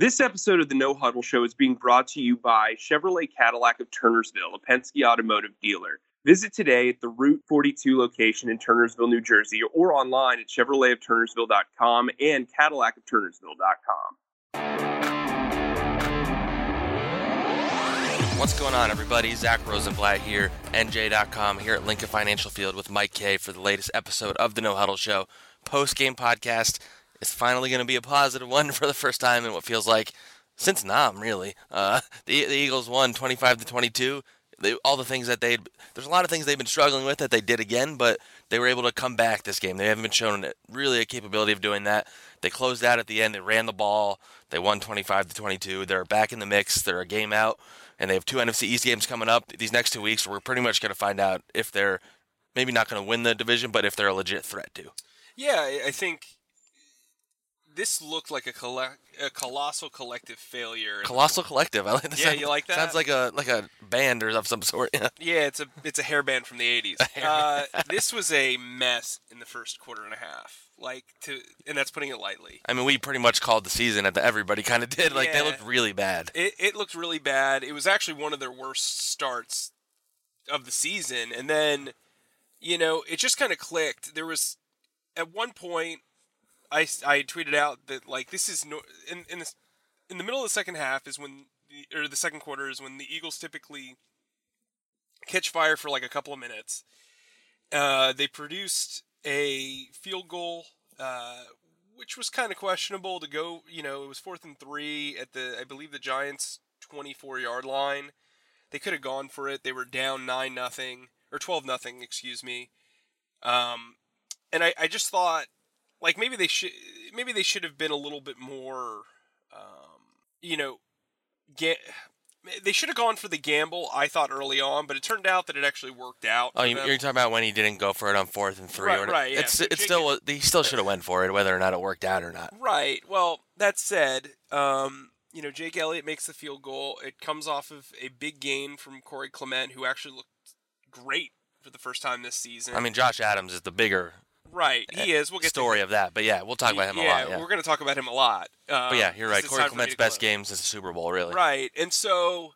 This episode of the No Huddle Show is being brought to you by Chevrolet Cadillac of Turnersville, a Penske automotive dealer. Visit today at the Route 42 location in Turnersville, New Jersey, or online at ChevroletofTurnersville.com and CadillacofTurnersville.com. What's going on, everybody? Zack Rosenblatt here, NJ.com, here at Lincoln Financial Field with Mike Kaye for the latest episode of the No Huddle Show. Post game podcast is finally going to be a positive one for the first time in what feels like since Nam, really. Uh, the, the Eagles won 25 to 22. They, all the things that they there's a lot of things they've been struggling with that they did again, but they were able to come back this game. They haven't been shown really a capability of doing that. They closed out at the end. They ran the ball. They won 25 to 22. They're back in the mix. They're a game out and they have two NFC East games coming up these next two weeks. We're pretty much going to find out if they're maybe not going to win the division, but if they're a legit threat to. Yeah, I think this looked like a, coll- a colossal collective failure. Colossal collective. I like that. Yeah, sound, you like that? Sounds like a like a band or of some sort. Yeah. Yeah, it's a it's a hair band from the '80s. Uh, this was a mess in the first quarter and a half. Like to, and that's putting it lightly. I mean, we pretty much called the season at the everybody kind of did. Like Yeah. they looked really bad. It, it looked really bad. It was actually one of their worst starts of the season. And then, you know, it just kind of clicked. There was, at one point, I, I tweeted out that, like, this is, no, in, in, this, in the middle of the second half is when, the, or the second quarter is when the Eagles typically catch fire for like a couple of minutes. Uh, they produced a field goal, uh, which was kind of questionable to go. You know, it was fourth and three at the, I believe, the Giants' 24 yard line. They could have gone for it. They were down nine nothing or 12 nothing, excuse me. Um, and I, I just thought, like maybe they should, maybe they should have been a little bit more, um, you know, get. They should have gone for the gamble. I thought early on, but it turned out that it actually worked out. Oh, you, you're talking about when he didn't go for it on fourth and three. Right, or right, yeah. It's So it Jake- still he still should have went for it, whether or not it worked out or not. Right. Well, that said, um, you know, Jake Elliott makes the field goal. It comes off of a big gain from Corey Clement, who actually looked great for the first time this season. I mean, Josh Adams is the bigger right? He is. We'll get story to of that, but yeah, we'll talk about him yeah, a lot. Yeah, we're going to talk about him a lot. Um, but yeah, you're right. Corey time for me Clement's best games is the Super Bowl, really. Right. And so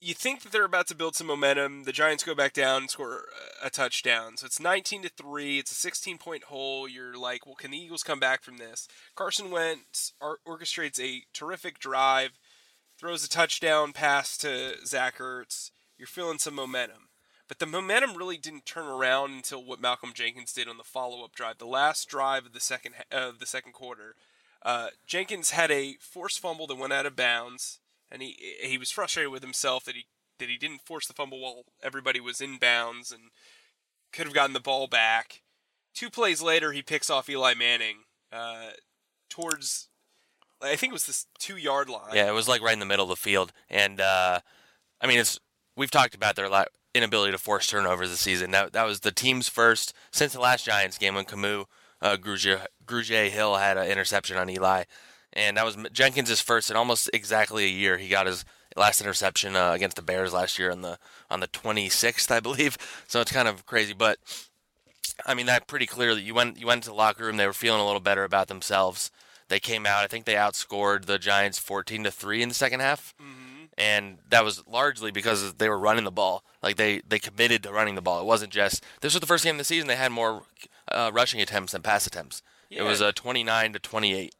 you think that they're about to build some momentum. The Giants go back down and score a touchdown. So it's 19 to 3. It's a 16 point hole. You're like, well, can the Eagles come back from this? Carson Wentz orchestrates a terrific drive, throws a touchdown pass to Zach Ertz. You're feeling some momentum. But the momentum really didn't turn around until what Malcolm Jenkins did on the follow-up drive, the last drive of the second of the second quarter. Uh, Jenkins had a forced fumble that went out of bounds, and he he was frustrated with himself that he that he didn't force the fumble while everybody was in bounds and could have gotten the ball back. Two plays later, he picks off Eli Manning uh, towards I think it was this two yard line. Yeah, it was like right in the middle of the field, and uh, I mean, it's we've talked about their la- inability to force turnovers this season. That that was the team's first since the last Giants game when Kamu uh, Grugier, Grugier Hill had an interception on Eli, and that was Jenkins' first in almost exactly a year. He got his last interception uh, against the Bears last year on the on the 26th, I believe. So it's kind of crazy, but I mean that pretty clearly. You went you went to the locker room. They were feeling a little better about themselves. They came out. I think they outscored the Giants 14 to three in the second half, and that was largely because they were running the ball. Like they they committed to running the ball. It wasn't just this was the first game of the season they had more uh, rushing attempts than pass attempts. It was a 29 to 28,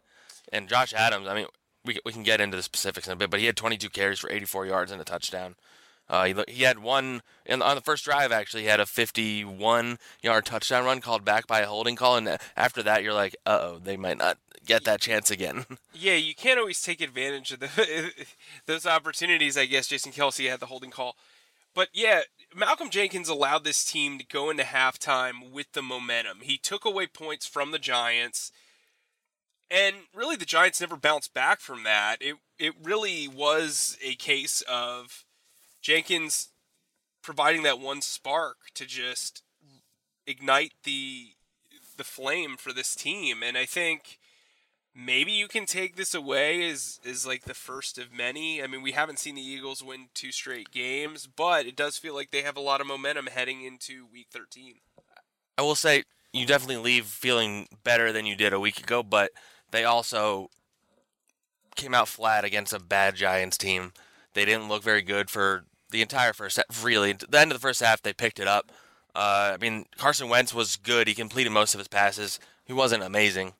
and Josh Adams. I mean, we we can get into the specifics in a bit, but he had 22 carries for 84 yards and a touchdown. Uh, he, he had one in, on the first drive. Actually, he had a 51-yard touchdown run called back by a holding call, and after that, you're like, "Uh oh, they might not get that chance again." Yeah, you can't always take advantage of the, those opportunities. I guess Jason Kelce had the holding call, but yeah, Malcolm Jenkins allowed this team to go into halftime with the momentum. He took away points from the Giants, And really, the Giants never bounced back from that. It it really was a case of Jenkins providing that one spark to just ignite the the flame for this team. And I think maybe you can take this away as is like the first of many. I mean, we haven't seen the Eagles win two straight games, but it does feel like they have a lot of momentum heading into Week 13. I will say you definitely leave feeling better than you did a week ago, but they also came out flat against a bad Giants team. They didn't look very good for the entire first half. Really, the end of the first half, they picked it up. Uh, I mean, Carson Wentz was good. He completed most of his passes. He wasn't amazing.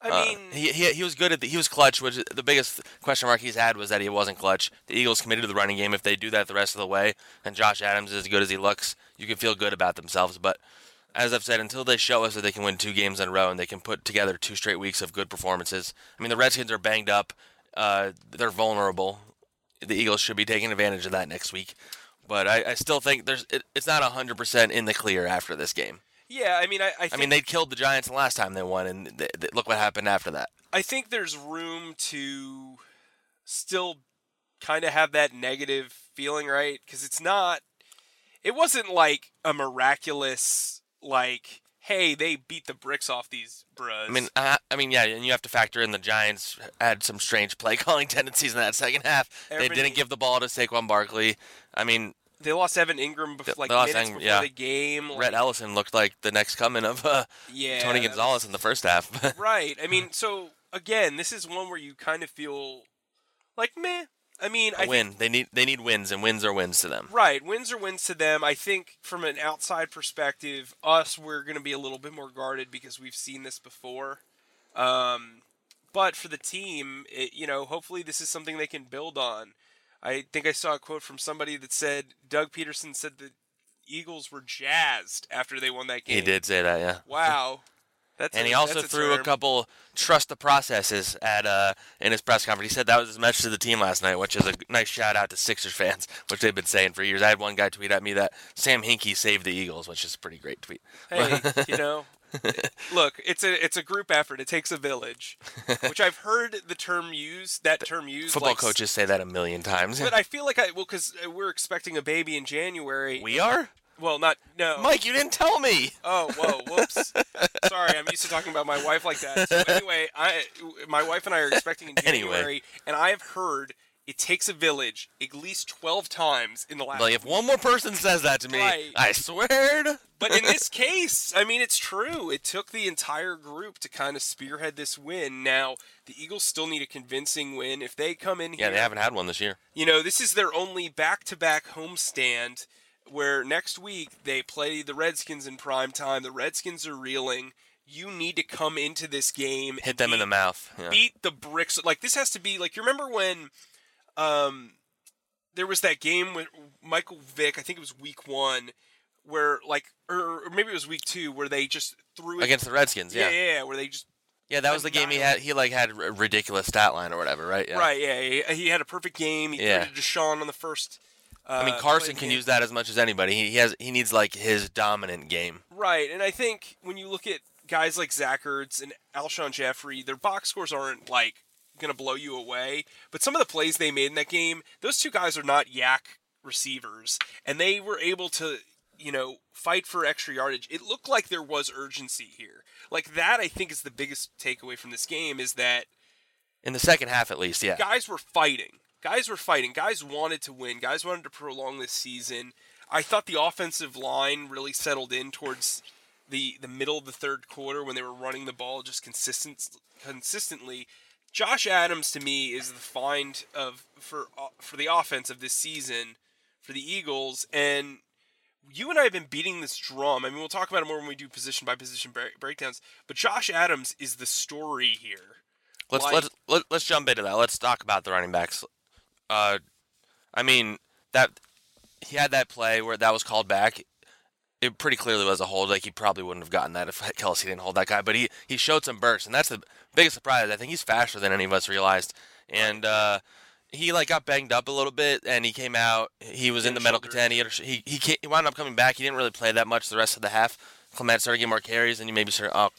I Uh, mean, he, he he was good at the, he was clutch. Which the biggest question mark he's had was that he wasn't clutch. The Eagles committed to the running game. If they do that the rest of the way, and Josh Adams is as good as he looks, you can feel good about themselves. But as I've said, until they show us that they can win two games in a row and they can put together two straight weeks of good performances, I mean the Redskins are banged up. Uh, they're vulnerable. The Eagles should be taking advantage of that next week. But I, I still think there's it, it's not hundred percent in the clear after this game. yeah, I mean, I, I, think, I mean they killed the Giants the last time they won, and th th look what happened after that. I think there's room to still kind of have that negative feeling, right? Because it's not, it wasn't like a miraculous, like, hey, they beat the bricks off these bros. I mean, uh, I mean, yeah, and you have to factor in the Giants had some strange play calling tendencies in that second half. They didn't give the ball to Saquon Barkley. I mean, they lost Evan Engram bef- like lost minutes Engram, before yeah. the game. Like- Ellison looked like the next coming of uh, yeah, Tony Gonzalez in the first half. Right. I mean, so again, this is one where you kind of feel like meh. I mean, I a think- win. They need they need wins, and wins are wins to them. right. Wins are wins to them. I think from an outside perspective, us we're going to be a little bit more guarded because we've seen this before. Um, but for the team, it, you know, hopefully this is something they can build on. I think I saw a quote from somebody that said Doug Pederson said the Eagles were jazzed after they won that game. He did say that, yeah. Wow. That's And a- he also a threw a couple trust the processes at uh in his press conference. He said that was his message to the team last night, which is a nice shout out to Sixers fans, which they've been saying for years. I had one guy tweet at me that Sam Hinkie saved the Eagles, which is a pretty great tweet. hey, you know, look, it's a it's a group effort. It takes a village, which I've heard the term used. That term used. Football like, coaches say that a million times. But I feel like I well because we're expecting a baby in January. we are? Well, not no. Mike, you didn't tell me. Oh, whoa, whoops. Sorry, I'm used to talking about my wife like that. So anyway, I my wife and I are expecting in Anyway. January, and I have heard it takes a village at least twelve times in the last. Like if one more person says that to me, Right. I swear. But in this case, I mean, it's true. It took the entire group to kind of spearhead this win. Now, the Eagles still need a convincing win. If they come in here, Yeah, they haven't had one this year. you know, this is their only back-to-back homestand. Where next week they play the Redskins in prime time. The Redskins are reeling. You need to come into this game, Hit them in the mouth. Yeah. beat the bricks. Like this has to be like you remember when, um, there was that game with Michael Vick. I think it was week one, where like, or, or maybe it was week two, where they just threw it Against the Redskins, Yeah, yeah. yeah, yeah, where they just Yeah, that was the game he had. He like had a ridiculous stat line or whatever, right? Yeah. right. Yeah, he, he had a perfect game. He Yeah. threw to DeSean on the first. Uh, I mean, Carson of can use that as much as anybody. He, he has. He needs like his dominant game. Right, and I think when you look at guys like Zach Ertz and Alshon Jeffery, their box scores aren't like going to blow you away. But some of the plays they made in that game, those two guys are not YAC receivers, and they were able to, you know, fight for extra yardage. It looked like there was urgency here. Like that, I think is the biggest takeaway from this game is that In the second half, at least, yeah. guys were fighting. Guys were fighting. Guys wanted to win. Guys wanted to prolong this season. I thought the offensive line really settled in towards the the middle of the third quarter when they were running the ball just consistent consistently. Josh Adams to me is the find of for uh, for the offense of this season for the Eagles and you and I have been beating this drum. I mean, we'll talk about it more when we do position by position break- breakdowns. But Josh Adams is the story here. Let's like- let's let, let's jump into that. Let's talk about the running backs. Uh, I mean that he had that play where that was called back. It pretty clearly was a hold. Like he probably wouldn't have gotten that if Kelce didn't hold that guy. But he he showed some bursts, and that's the biggest surprise. I think he's faster than any of us realized. And uh, he like got banged up a little bit, and he came out. He was in the medical tent. He a, he he, ca- he wound up coming back. He didn't really play that much the rest of the half. Clement started getting more carries, and you maybe started. Oh,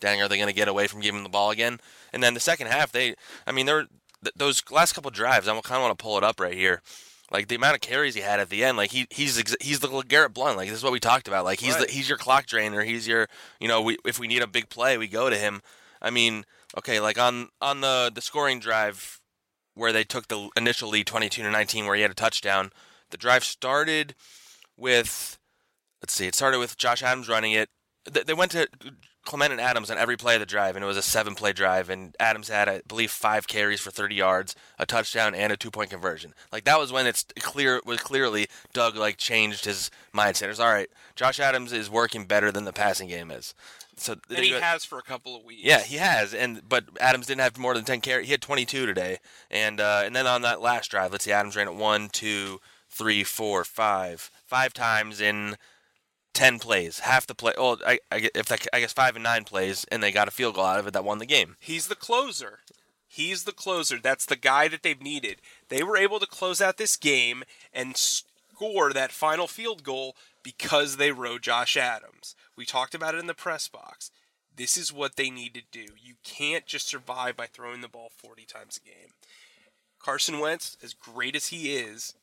dang, are they going to get away from giving him the ball again? And then the second half, they, I mean, they're th- those last couple drives. I kind of want to pull it up right here. Like the amount of carries he had at the end, like he he's ex- he's the LeGarrette Blount. Like this is what we talked about. Like he's Right. the, he's your clock drainer. He's your you know we, if we need a big play, we go to him. I mean, okay, like on on the the scoring drive where they took the initial lead, twenty two to nineteen, where he had a touchdown. The drive started with let's see, it started with Josh Adams running it. They went to Clement and Adams on every play of the drive, and it was a seven play drive. And Adams had, I believe, five carries for 30 yards, a touchdown, and a two point conversion. Like that was when it's clear was clearly Doug like changed his mindset. It was all right. Josh Adams is working better than the passing game is. So And he has for a couple of weeks. yeah, he has, and but Adams didn't have more than ten carries. He had 22 today, and uh, and then on that last drive, let's see, Adams ran it one, two, three, four, five, five times in ten plays, half the play. Oh, I, I if that, I guess five and nine plays, and they got a field goal out of it that won the game. He's the closer. He's the closer. That's the guy that they've needed. They were able to close out this game and score that final field goal because they rode Josh Adams. We talked about it in the press box. This is what they need to do. You can't just survive by throwing the ball 40 times a game. Carson Wentz, as great as he is,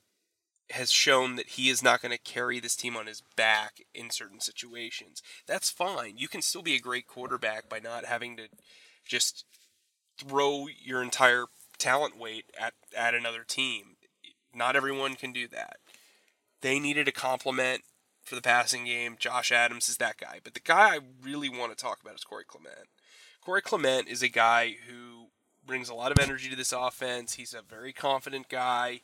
has shown that he is not going to carry this team on his back in certain situations. That's fine. You can still be a great quarterback by not having to just throw your entire talent weight at, at another team. Not everyone can do that. They needed a complement for the passing game. Josh Adams is that guy. But the guy I really want to talk about is Corey Clement. Corey Clement is a guy who brings a lot of energy to this offense. He's a very confident guy,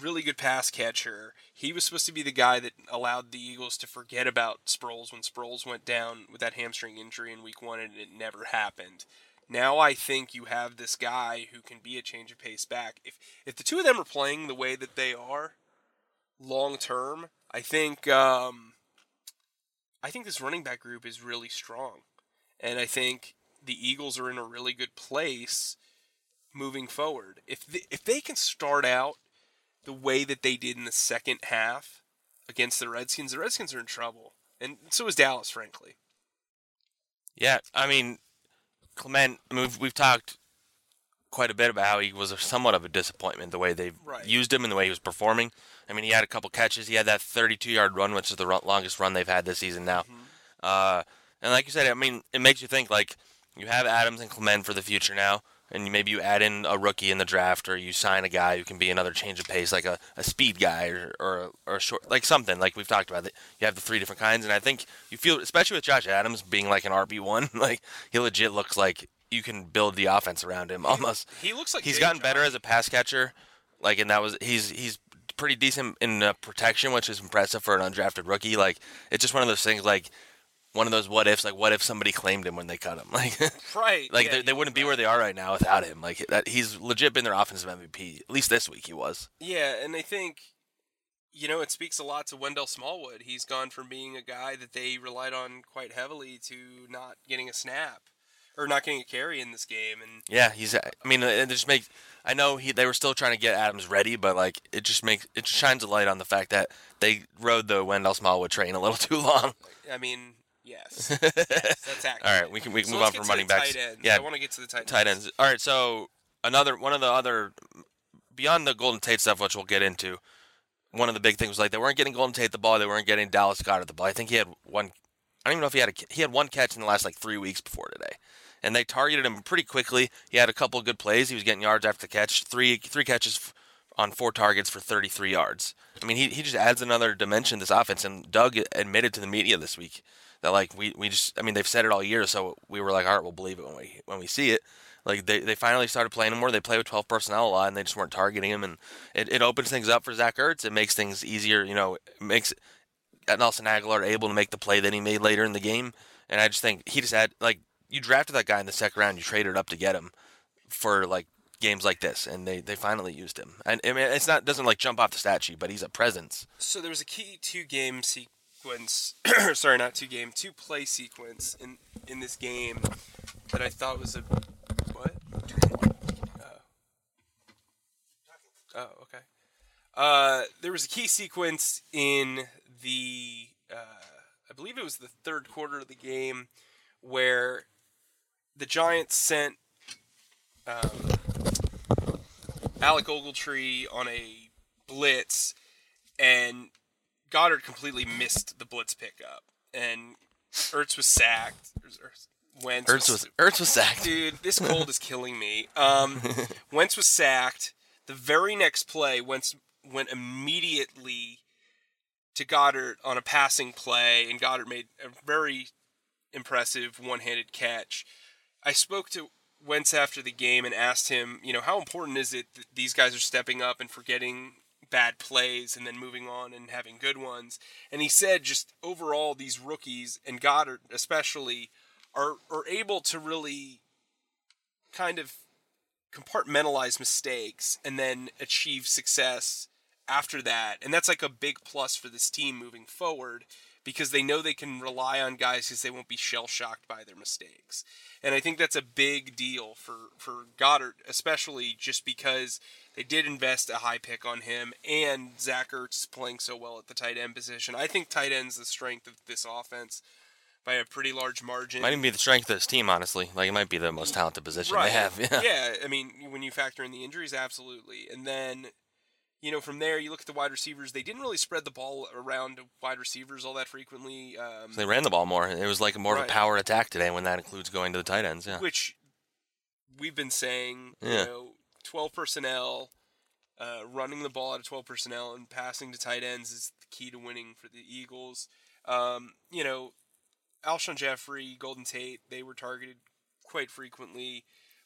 really good pass catcher. He was supposed to be the guy that allowed the Eagles to forget about Sproles when Sproles went down with that hamstring injury in week one and it never happened. Now I think you have this guy who can be a change of pace back. If if the two of them are playing the way that they are long term, I think um, I think this running back group is really strong, and I think the Eagles are in a really good place moving forward. If if they can start out the way that they did in the second half against the Redskins, the Redskins are in trouble, and so is Dallas, frankly. Yeah, I mean, Clement. I mean, we've, we've talked quite a bit about how he was a, somewhat of a disappointment the way they Right. used him and the way he was performing. I mean, he had a couple catches. He had that 32-yard run, which is the longest run they've had this season now. Uh, and like you said, I mean, it makes you think like you have Adams and Clement for the future now, and maybe you add in a rookie in the draft, or you sign a guy who can be another change of pace, like a, a speed guy or or, or a short, like something like we've talked about. That you have the three different kinds, and I think you feel, especially with Josh Adams being like an RB one, like he legit looks like you can build the offense around him almost. He looks like He's gotten better as a pass catcher, like, and that was he's he's pretty decent in uh, protection, which is impressive for an undrafted rookie. Like, it's just one of those things, like one of those what ifs. Like, what if somebody claimed him when they cut him? Like, right. like yeah, they, they wouldn't be where they are right now without him. Like that, he's legit been their offensive MVP. At least this week he was. Yeah, and I think you know it speaks a lot to Wendell Smallwood. He's gone from being a guy that they relied on quite heavily to not getting a snap or not getting a carry in this game. And Yeah, he's. I mean, it just makes. I know he. They were still trying to get Adams ready, but like it just makes it just shines a light on the fact that they rode the Wendell Smallwood train a little too long. I mean, yes, that's accurate. All right, we can we can So move on from running backs. Yeah, I want to get to the tight ends. tight ends. All right, so another one of the other beyond the Golden Tate stuff, which we'll get into. One of the big things was like they weren't getting Golden Tate the ball, they weren't getting Dallas Goedert the ball. I think he had one. I don't even know if he had a he had one catch in the last like three weeks before today, and they targeted him pretty quickly. He had a couple of good plays. He was getting yards after the catch. Three three catches on four targets for 33 yards. I mean, he he just adds another dimension to this offense. And Doug admitted to the media this week that like we, we just I mean they've said it all year, so we were like, all right, we'll believe it when we when we see it. Like they, they finally started playing him more. They play with 12 personnel a lot, and they just weren't targeting him. And it, it opens things up for Zach Ertz. It makes things easier. You know, it makes Nelson Agholor able to make the play that he made later in the game. And I just think he just had like you drafted that guy in the second round, you traded up to get him for like games like this, and they, they finally used him. And I mean, it's not doesn't like jump off the stat sheet, but he's a presence. So there was a key two game sequence. sorry, not two game, two play sequence in in this game that I thought was a what? Oh, oh okay. Uh, there was a key sequence in the uh, I believe it was the third quarter of the game where the Giants sent um, Alec Ogletree on a blitz, and Goedert completely missed the blitz pickup, and Ertz was sacked. Wentz Ertz was Ertz was sacked. Dude, this cold is killing me. Um, Wentz was sacked. The very next play, Wentz went immediately to Goedert on a passing play, and Goedert made a very impressive one-handed catch. I spoke to Wentz after the game and asked him, you know, how important is it that these guys are stepping up and forgetting bad plays and then moving on and having good ones? And he said, just overall, these rookies and Goedert especially are are able to really kind of compartmentalize mistakes and then achieve success after that. And that's like a big plus for this team moving forward because they know they can rely on guys because they won't be shell shocked by their mistakes. And I think that's a big deal for, for Goedert, especially just because they did invest a high pick on him and Zach Ertz playing so well at the tight end position. I think tight end's the strength of this offense by a pretty large margin. Might even be the strength of this team, honestly. Like it might be the most talented position right. they have. Yeah. yeah, I mean, when you factor in the injuries, absolutely. And then you know, from there, you look at the wide receivers. They didn't really spread the ball around wide receivers all that frequently. Um, so they ran the ball more. It was like more right. of a power attack today when that includes going to the tight ends. Yeah. Which we've been saying, yeah. you know, 12 personnel, uh, running the ball out of 12 personnel and passing to tight ends is the key to winning for the Eagles. Um, you know, Alshon Jeffery, Golden Tate, they were targeted quite frequently.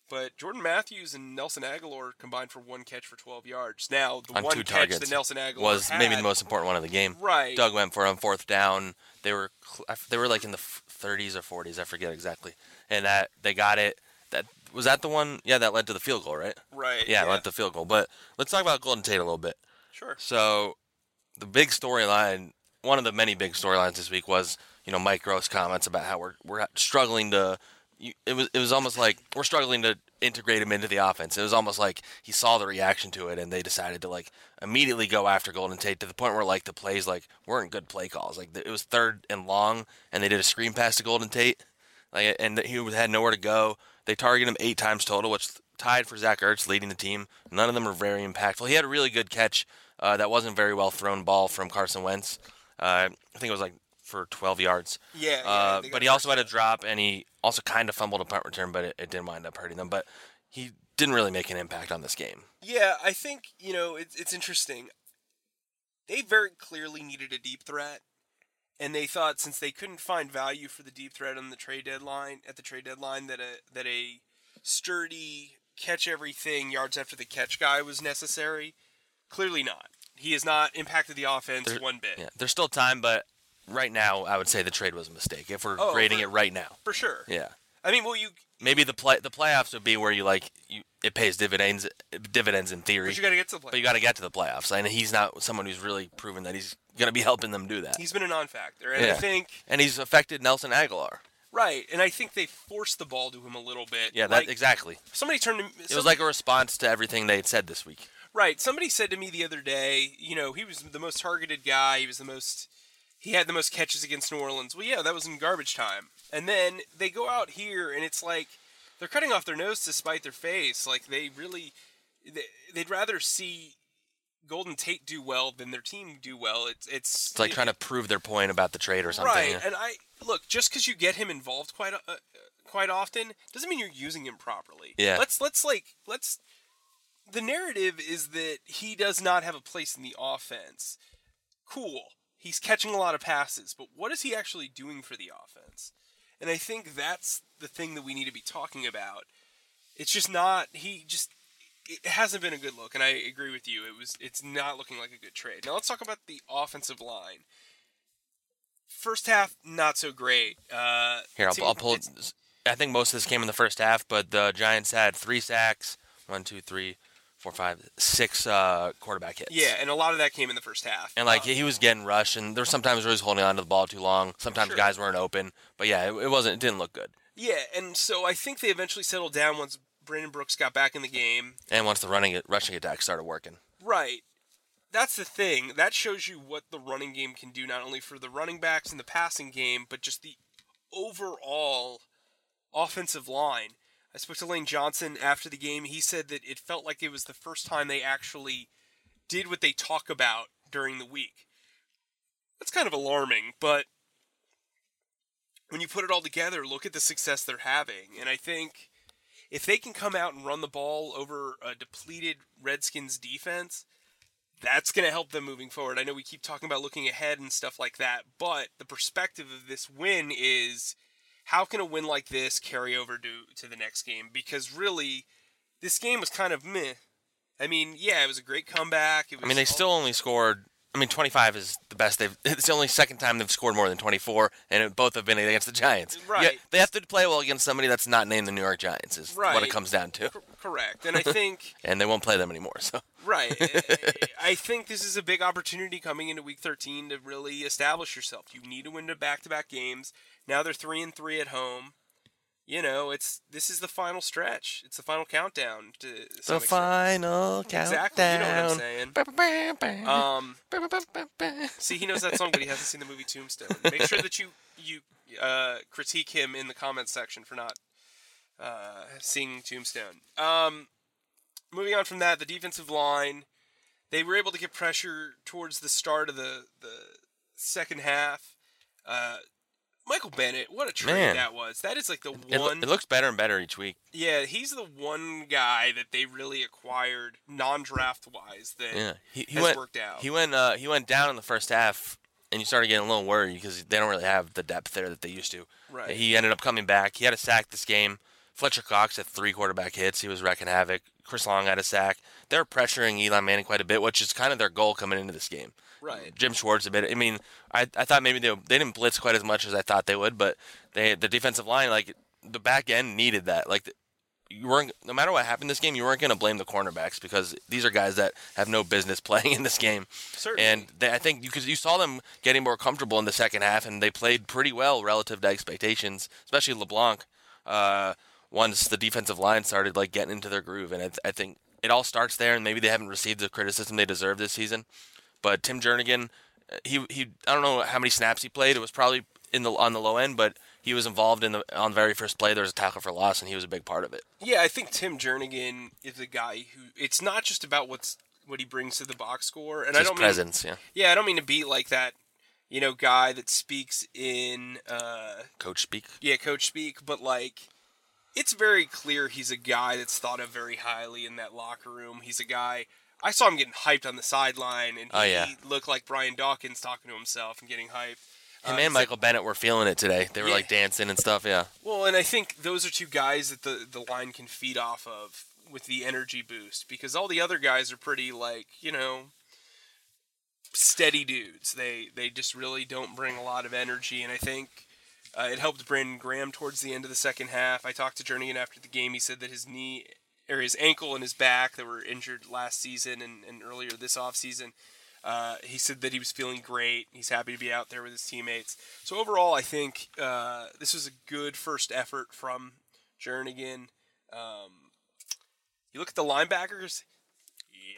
But Jordan Matthews and Nelson Agholor combined for one catch for 12 yards. Now, the on one two catch targets that Nelson Agholor was had, maybe the most important one of the game. Right. Doug went for on fourth down. They were they were like in the 30s or 40s. I forget exactly. And that they got it. That was that the one. Yeah, that led to the field goal, right? Right. Yeah, yeah. led to the field goal. But let's talk about Golden Tate a little bit. Sure. So, the big storyline, one of the many big storylines this week was you know Mike Groh's comments about how we're we're struggling to. It was it was almost like we're struggling to integrate him into the offense. It was almost like he saw the reaction to it, and they decided to like immediately go after Golden Tate to the point where like the plays like weren't good play calls. Like it was third and long, and they did a screen pass to Golden Tate, like and he had nowhere to go. They targeted him eight times total, which tied for Zach Ertz leading the team. None of them were very impactful. He had a really good catch uh, that wasn't very well thrown ball from Carson Wentz. Uh, I think it was like for 12 yards. Yeah. uh, but he also had a drop, and he also kind of fumbled a punt return, but it, it didn't wind up hurting them. But he didn't really make an impact on this game. Yeah, I think you know it's it's interesting. They very clearly needed a deep threat, and they thought since they couldn't find value for the deep threat on the trade deadline at the trade deadline that a that a sturdy catch everything yards after the catch guy was necessary. Clearly not. He has not impacted the offense there, one bit. Yeah, there's still time, but right now, I would say the trade was a mistake. If we're oh, grading for, it right now, for sure. Yeah. I mean, well, you maybe the play the playoffs would be where you like you it pays dividends dividends in theory. But you got to get to the playoffs. But you got to get to the playoffs, and he's not someone who's really proven that he's going to be helping them do that. He's been a non-factor, and yeah. I think and he's affected Nelson Agholor. Right, and I think they forced the ball to him a little bit. Yeah, that, exactly. Somebody turned. To, it was like a response to everything they had said this week. Right. Somebody said to me the other day, you know, he was the most targeted guy. He was the most he had the most catches against New Orleans. Well, yeah, that was in garbage time. And then they go out here, and it's like they're cutting off their nose to spite their face. Like they really, they, would rather see Golden Tate do well than their team do well. It's it's, it's like it, trying to prove their point about the trade or something. Right. And I look just because you get him involved quite uh, quite often doesn't mean you're using him properly. Yeah. Let's let's like let's. The narrative is that he does not have a place in the offense. Cool he's catching a lot of passes, but what is he actually doing for the offense? And I think that's the thing that we need to be talking about. It's just not he just it hasn't been a good look, and I agree with you. It was it's not looking like a good trade. Now let's talk about the offensive line. First half, not so great. Uh, Here, I'll, I'll pull. I think most of this came in the first half, but the Giants had three sacks. One, two, three, four, five, six uh, quarterback hits. Yeah, and a lot of that came in the first half. And like uh, he was getting rushed, and there's sometimes where he was holding on to the ball too long. Sometimes sure. guys weren't open, but yeah, it, it, wasn't. It didn't look good. Yeah, and so I think they eventually settled down once Brandon Brooks got back in the game, and once the running rushing attack started working. Right. That's the thing. That shows you what the running game can do, not only for the running backs and the passing game, but just the overall offensive line. I spoke to Lane Johnson after the game. He said that it felt like it was the first time they actually did what they talk about during the week. That's kind of alarming, but when you put it all together, look at the success they're having. And I think if they can come out and run the ball over a depleted Redskins defense, that's going to help them moving forward. I know we keep talking about looking ahead and stuff like that, but the perspective of this win is how can a win like this carry over to to the next game? Because really, this game was kind of meh. I mean, yeah, it was a great comeback. It was I mean, they still only scored. I mean, 25 is the best they've. It's the only second time they've scored more than 24, and it, both have been against the Giants. Right. Yeah, they have to play well against somebody that's not named the New York Giants. Is what it comes down to, Cor- correct. And I think and they won't play them anymore. So right. I think this is a big opportunity coming into Week 13 to really establish yourself. You need to win the back-to-back games. Now they're three and three at home. You know, it's this is the final stretch. It's the final countdown to the extent. final countdown. Exactly, you know what I'm saying. saying. Um, See, he knows that song, but he hasn't seen the movie Tombstone. Make sure that you you uh, critique him in the comments section for not uh, seeing Tombstone. Um, moving on from that, the defensive line they were able to get pressure towards the start of the the second half. Uh, Michael Bennett, what a trade Man. that was! That is like the It, one. it looks better and better each week. yeah, he's the one guy that they really acquired non-draft wise that Yeah, he, he has went. worked out. He went. Uh, he went down in the first half, and you started getting a little worried because they don't really have the depth there that they used to. Right. He ended up coming back. He had a sack this game. Fletcher Cox had three quarterback hits. He was wrecking havoc. Chris Long had a sack. They're pressuring Eli Manning quite a bit, which is kind of their goal coming into this game. right. Jim Schwartz a bit. I mean, I, I thought maybe they they didn't blitz quite as much as I thought they would, but they the defensive line like the back end needed that. Like you weren't no matter what happened this game, you weren't going to blame the cornerbacks because these are guys that have no business playing in this game. Certainly. And they, I think because you saw them getting more comfortable in the second half, and they played pretty well relative to expectations, especially LeBlanc. Uh, once the defensive line started like getting into their groove, and I, I think it all starts there. And maybe they haven't received the criticism they deserve this season. But Tim Jernigan, he he, I don't know how many snaps he played. It was probably in the on the low end, but he was involved in the on the very first play. There was a tackle for loss, and he was a big part of it. Yeah, I think Tim Jernigan is a guy who it's not just about what's what he brings to the box score, and I don't presence, yeah. mean yeah, I don't mean to be like that, you know, guy that speaks in uh Coach speak. yeah, coach speak, but like it's very clear he's a guy that's thought of very highly in that locker room. He's a guy I saw him getting hyped on the sideline, and he Oh, yeah. looked like Brian Dawkins talking to himself and getting hyped. Him Uh, and Michael Bennett were feeling it today. They were Yeah. like dancing and stuff. Yeah. Well, and I think those are two guys that the the line can feed off of with the energy boost because all the other guys are pretty like you know steady dudes. They they just really don't bring a lot of energy, and I think uh, it helped Brandon Graham towards the end of the second half. I talked to Jernigan after the game. He said that his knee or his ankle and his back that were injured last season and, and earlier this offseason. Uh, he said that he was feeling great. He's happy to be out there with his teammates. So overall, I think uh, this was a good first effort from Jernigan. Um, you look at the linebackers.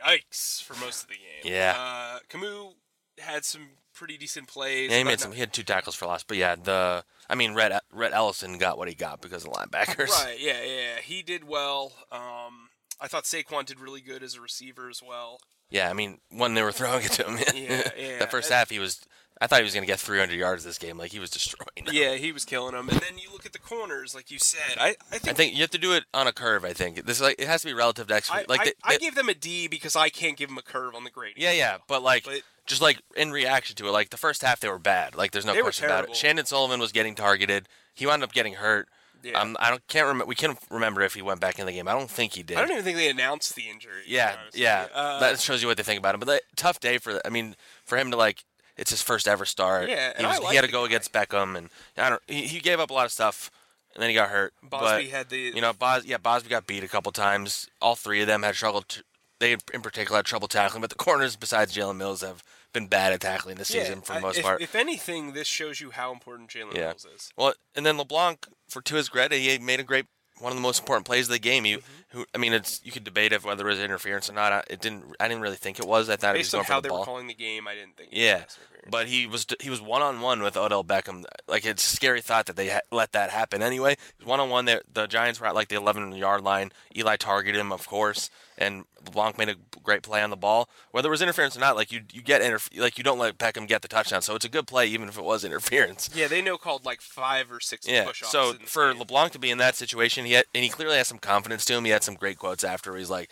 Yikes! For most of the game. Yeah. Uh, Kamu had some pretty decent plays. Yeah, he made some. not- He had two tackles for loss, but yeah, the I mean, Rhett Rhett Ellison got what he got because of the linebackers. Right. Yeah. Yeah. He did well. Um, I thought Saquon did really good as a receiver as well. Yeah, I mean, when they were throwing it to him, Yeah, yeah. that first half, he was. I thought he was going to get 300 yards this game. Like he was destroying. them. Yeah, he was killing them. And then you look at the corners, like you said. I, I think I think you have to do it on a curve. I think this is like it has to be relative to I, expert. Like I, they- I they- give them a D because I can't give them a curve on the grading. yeah, yeah, but like But- just like in reaction to it, like the first half they were bad. Like there's no They question about it. Chandon Sullivan was getting targeted. He wound up getting hurt. Yeah. Um, I don't can't remember. We can't remember if he went back in the game. I don't think he did. I don't even think they announced the injury. Yeah, yeah. Uh, that shows you what they think about him. But that, tough day for. I mean, for him to like, it's his first ever start. Yeah, he, was, like he had to go guy. against Beckham, and I don't. He, he gave up a lot of stuff, and then he got hurt. Bosby but, had the you know, Bos, yeah, Bosby got beat a couple times. All three of them had trouble. T- they in particular had trouble tackling, but the corners besides Jalen Mills have been bad at tackling this yeah, season for the most if, part. If anything, this shows you how important Jalen Yeah. Mills is. Well, and then LeBlanc, for to his credit, he made a great one of the most important plays of the game. He mm-hmm. who I mean, it's you could debate if whether it was interference or not. I, it didn't. I didn't really think it was. I thought he was Based going on for how the they ball. were calling the game, I didn't think. it Yeah, was. But he was he was one on one with Odell Beckham. Like it's a scary thought that they ha- let that happen. Anyway, one on one. The Giants were at like the 11 yard line. Eli targeted him, of course, and LeBlanc made a great play on the ball. Whether it was interference or not, like you you get interf- like you don't let Beckham get the touchdown, so it's a good play even if it was interference. yeah, they know called like five or six Yeah. push-offs. So for game. LeBlanc to be in that situation, he had, and he clearly has some confidence to him. He had some great quotes after. He's like,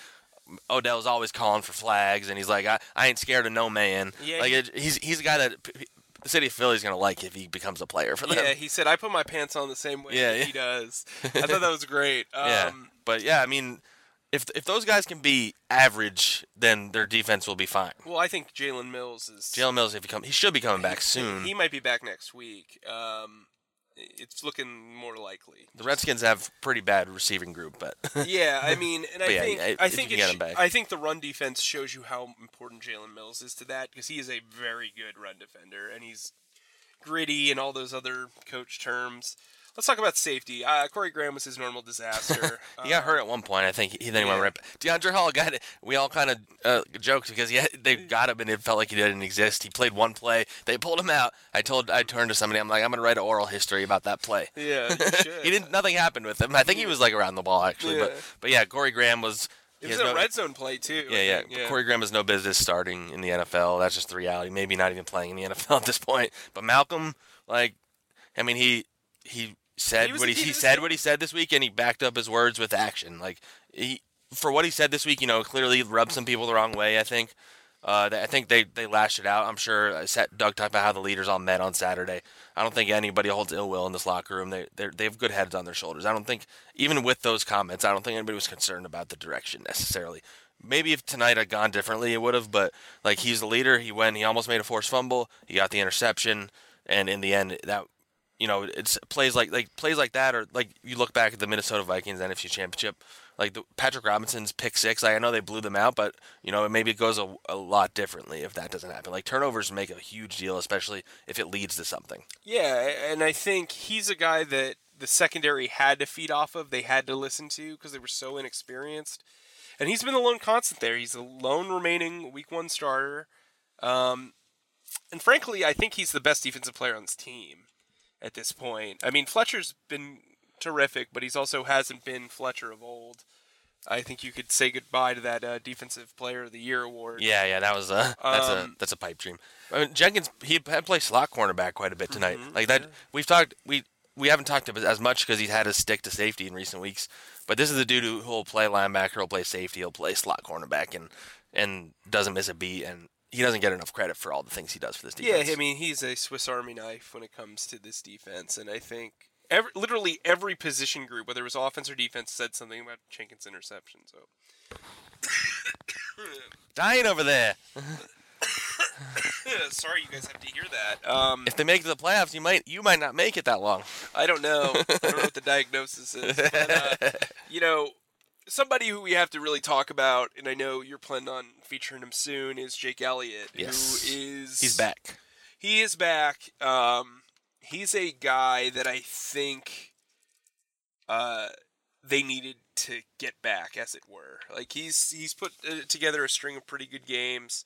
Odell's always calling for flags, and he's like, I, I ain't scared of no man. Yeah, like he- it, he's he's a guy that p- the city of Philly's gonna like if he becomes a player for them. yeah, he said I put my pants on the same way Yeah, that yeah. he does. I thought that was great. Um, Yeah. But yeah, I mean, if if those guys can be average, then their defense will be fine. Well, I think Jalen Mills is. Jalen Mills, if he come, he should be coming back soon. He might be back next week. Um, it's looking more likely. the Redskins have pretty bad receiving group, but yeah, I mean, and I yeah, think I- I think sh-. I think the run defense shows you how important Jalen Mills is to that because he is a very good run defender and he's gritty and all those other coach terms. Let's talk about safety. Uh, Corey Graham was his normal disaster. he got hurt at one point. I think he then he went right. back. Deiondre' Hall got it. We all kind of uh, joked because he had, they got him and it felt like he didn't exist. He played one play. They pulled him out. I told I turned to somebody. I'm like, I'm gonna write an oral history about that play. Yeah, he didn't. Nothing happened with him. I think he was like around the ball actually. Yeah. But but yeah, Corey Graham was. It was a no- red zone play too. Yeah, yeah. yeah. Corey Graham has no business starting in the NFL. That's just the reality. Maybe not even playing in the NFL at this point. But Malcolm, like, I mean, he he said He was what he, he said what he said this week, and he backed up his words with action. Like he for what he said this week, you know, clearly rubbed some people the wrong way. I think. Uh, they- I think they, they lashed it out. I'm sure uh, Doug talked about how the leaders all met on Saturday. I don't think anybody holds ill will in this locker room. They they they have good heads on their shoulders. I don't think even with those comments, I don't think anybody was concerned about the direction necessarily. Maybe if tonight had gone differently, it would have. But like he's the leader. He went. He almost made a forced fumble. He got the interception, and in the end, that you know, it's plays like like plays like that, or like you look back at the Minnesota Vikings NFC Championship, like the Patrick Robinson's pick six. Like I know they blew them out, but you know maybe it goes a, a lot differently if that doesn't happen. Like turnovers make a huge deal, especially if it leads to something. Yeah, and I think he's a guy that the secondary had to feed off of. They had to listen to because they were so inexperienced. And he's been the lone constant there. He's the lone remaining Week One starter. Um, and frankly, I think he's the best defensive player on this team at this point. I mean, Fletcher's been terrific, but he's also hasn't been Fletcher of old. I think you could say goodbye to that uh, Defensive Player of the Year award. Yeah, yeah, that was a that's a Um, that's a pipe dream. I mean, Jenkins he had played slot cornerback quite a bit tonight. Mhm, like that, we've talked we we haven't talked as much because he's had his stick to safety in recent weeks. But this is a dude who will play linebacker, he'll play safety, he'll play slot cornerback, and and doesn't miss a beat. And he doesn't get enough credit for all the things he does for this defense. Yeah. I mean he's a Swiss Army knife when it comes to this defense, and I think every, literally every position group, whether it was offense or defense, said something about Jenkins' interception. So dying over there. sorry, you guys have to hear that. Um, If they make the playoffs, you might you might not make it that long. I don't know. I don't know what the diagnosis is. But, uh, you know, somebody who we have to really talk about, and I know you're planning on featuring him soon, is Jake Elliott, Yes. who is He's back. He is back. Um, he's a guy that I think uh, they needed to get back, as it were. Like he's he's put uh, together a string of pretty good games,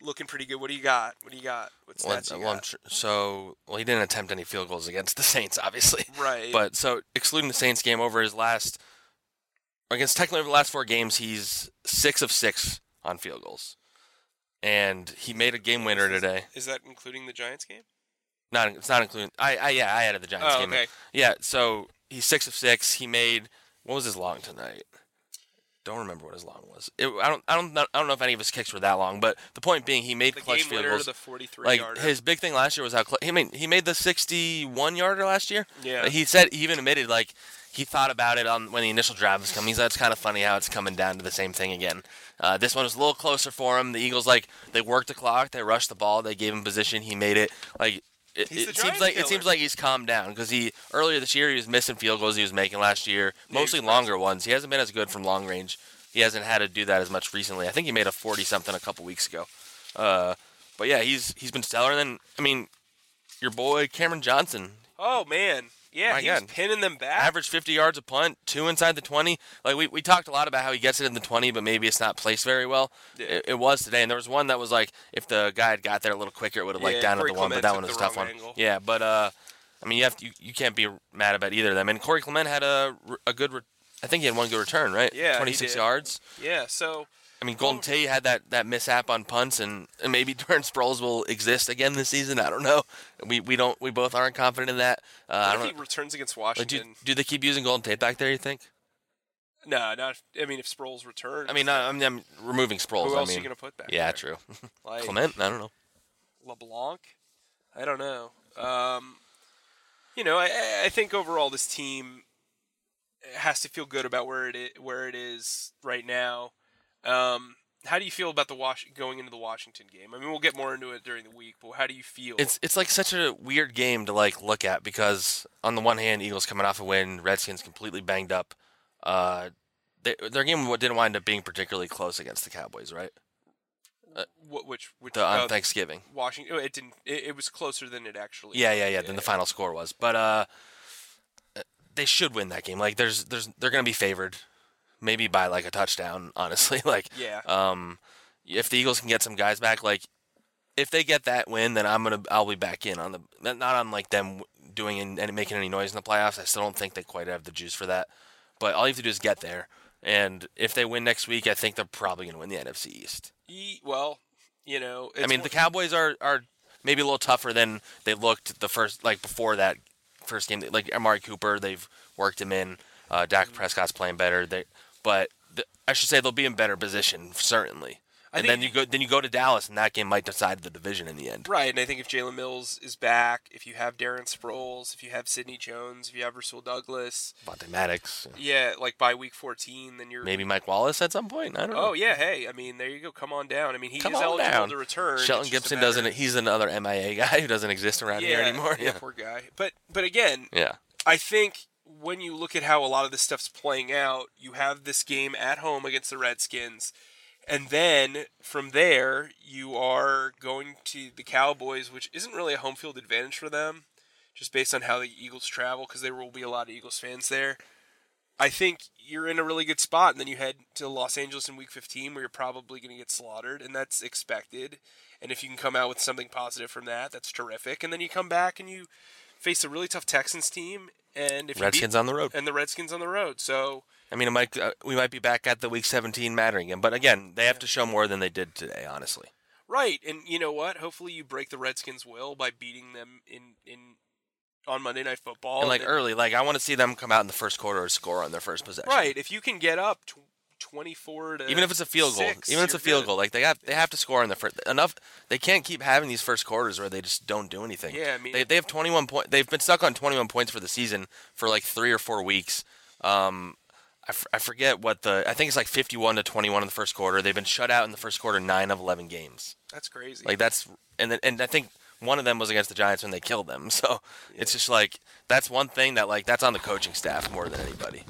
looking pretty good. What do you got? What do you got? What Well, you well, so well, he didn't attempt any field goals against the Saints, obviously. Right. But so excluding the Saints game over his last, against technically over the last four games, he's six of six on field goals, and he made a game winner today. is that including the Giants game? Not it's not including. I, I yeah I added the Giants Oh, game. okay. Yeah, so he's six of six. He made what was his long tonight? Don't remember what his long was. It, I don't I don't know, I don't know if any of his kicks were that long, but the point being he made The clutch field goals. the 43 like yarder. his big thing last year was how cl- he made he made the 61 yarder last year. Yeah. He said he even admitted like he thought about it on when the initial drive was coming. He said it's kind of funny how it's coming down to the same thing again. Uh, this one was a little closer for him. The Eagles like they worked the clock, they rushed the ball, they gave him position, he made it. Like it, it seems like it seems like he's calmed down because he earlier this year he was missing field goals he was making last year, mostly he's longer ones. He hasn't been as good from long range. He hasn't had to do that as much recently. I think he made a 40 something a couple weeks ago. Uh, but yeah, he's he's been stellar. And then I mean, your boy Cameron Johnston. oh man, Yeah, my he was pinning them back. average 50 yards a punt, two inside the 20. Like we, we talked a lot about how he gets it in the 20, but maybe it's not placed very well. Yeah. It, it was today, and there was one that was like if the guy had got there a little quicker, it would have like Yeah, down at the one, but that one was a tough one. angle. Yeah, but uh, I mean you have to, you, you can't be mad about either of them. And Corey Clement had a a good, re- I think he had one good return, right? Yeah, he 26 did. yards. yeah, so I mean, Golden Tate had that, that mishap on punts, and, and maybe Darren Sproles will exist again this season. I don't know. We we don't we both aren't confident in that. Uh, I what don't if know. he returns against Like, do, Washington? do they keep using Golden Tate back there? You think? no, not. I mean, if Sproles returns, I mean, I, I'm, I'm removing Sproles. who I else mean, are you gonna put back? yeah, there? true. Like Clement, I don't know. LeBlanc. I don't know. Um, you know, I, I think overall this team has to feel good about where it is, where it is right now. Um, how do you feel about the Wash going into the Washington game? I mean, we'll get more into it during the week, but how do you feel? It's it's like such a weird game to like look at because on the one hand, Eagles coming off a win, Redskins completely banged up. Uh, they, their game didn't wind up being particularly close against the Cowboys, right? Wh- which which The, on uh, Thanksgiving. Washington. oh, It didn't. It, it was closer than it actually. Yeah, yeah, yeah. Then the final score was, but uh, they should win that game. Like, there's, there's, they're gonna be favored, maybe by like a touchdown. Honestly, like, Yeah. um, if the Eagles can get some guys back, like, if they get that win, then I'm gonna, I'll be back in on the, not on like them doing and, and making any noise in the playoffs. I still don't think they quite have the juice for that. But all you have to do is get there, and if they win next week, I think they're probably gonna win the NFC East. E- well, you know. I mean, the Cowboys are are maybe a little tougher than they looked the first like before that first game. Like Amari Cooper, they've worked him in. Uh, Dak Mm-hmm. Prescott's playing better. They, but th- I should say they'll be in better position certainly. I And then you go then you go to Dallas, and that game might decide the division in the end. Right, and I think if Jalen Mills is back, if you have Darren Sproles, if you have Sidney Jones, if you have Rasul Douglas, Avonte Maddox, yeah, like by week 14, then you're maybe Mike Wallace at some point. I don't know. Oh yeah, hey, I mean, there you go. Come on down. I mean, he Come is eligible down. to return. Shelton It's just a Gibson doesn't. He's another MIA guy who doesn't exist around yeah, here anymore. Yeah, Yeah, poor guy. But but again, yeah. I think when you look at how a lot of this stuff's playing out, you have this game at home against the Redskins, and then from there you are going to the Cowboys, which isn't really a home field advantage for them, just based on how the Eagles travel, because there will be a lot of Eagles fans there. I think you're in a really good spot, and then you head to Los Angeles in Week 15, where you're probably going to get slaughtered, and that's expected. And if you can come out with something positive from that, that's terrific. And then you come back and you face a really tough Texans team, and if Redskins you on the road. and the Redskins on the road. So I mean, it might uh, we might be back at the Week 17 mattering again, but again, they have to show more than they did today. Honestly. right, and you know what? Hopefully, you break the Redskins' will by beating them in in on Monday Night Football. and like then- early, like I want to see them come out in the first quarter or score on their first possession. right, if you can get up tw- 24 to Even if it's a field goal, six, even if it's a field good. goal, like they have they have to score in the first enough. They can't keep having these first quarters where they just don't do anything. Yeah, I mean- they they have 21 point. They've been stuck on 21 points for the season for like three or four weeks. Um, I, f- I forget what the I think it's like 51 to 21 in the first quarter. They've been shut out in the first quarter nine of 11 games. That's crazy. Like that's and then, and I think one of them was against the Giants when they killed them. So it's just like that's one thing that like that's on the coaching staff more than anybody.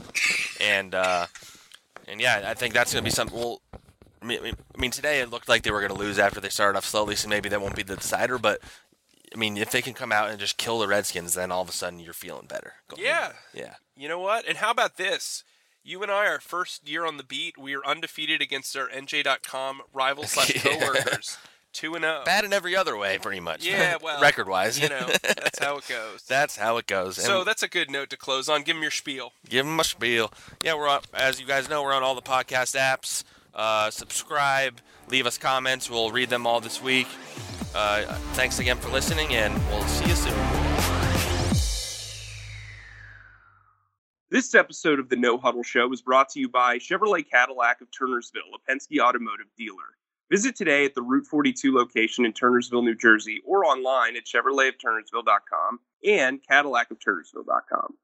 And uh, and yeah, I think that's gonna be something. Well, I mean, I mean- today it looked like they were gonna lose after they started off slowly, so maybe that won't be the decider. But I mean, if they can come out and just kill the Redskins, then all of a sudden you're feeling better. going Yeah. yeah. You know what? And how about this? You and I, our first year on the beat, we are undefeated against our NJ.com rivals slash Yeah. Coworkers. Two and zero. Bad in every other way, pretty much. Yeah, well, record wise, You know, that's how it goes. that's how it goes. so that's a good note to close on. Give them your spiel. give them a spiel. Yeah, we're on, as you guys know, we're on all the podcast apps. Uh, subscribe, leave us comments. We'll read them all this week. Uh, thanks again for listening, and we'll see you soon. This episode of the No Huddle Show is brought to you by Chevrolet Cadillac of Turnersville, a Penske automotive dealer. Visit today at the Route 42 location in Turnersville, New Jersey, or online at ChevroletofTurnersville.com and CadillacofTurnersville.com.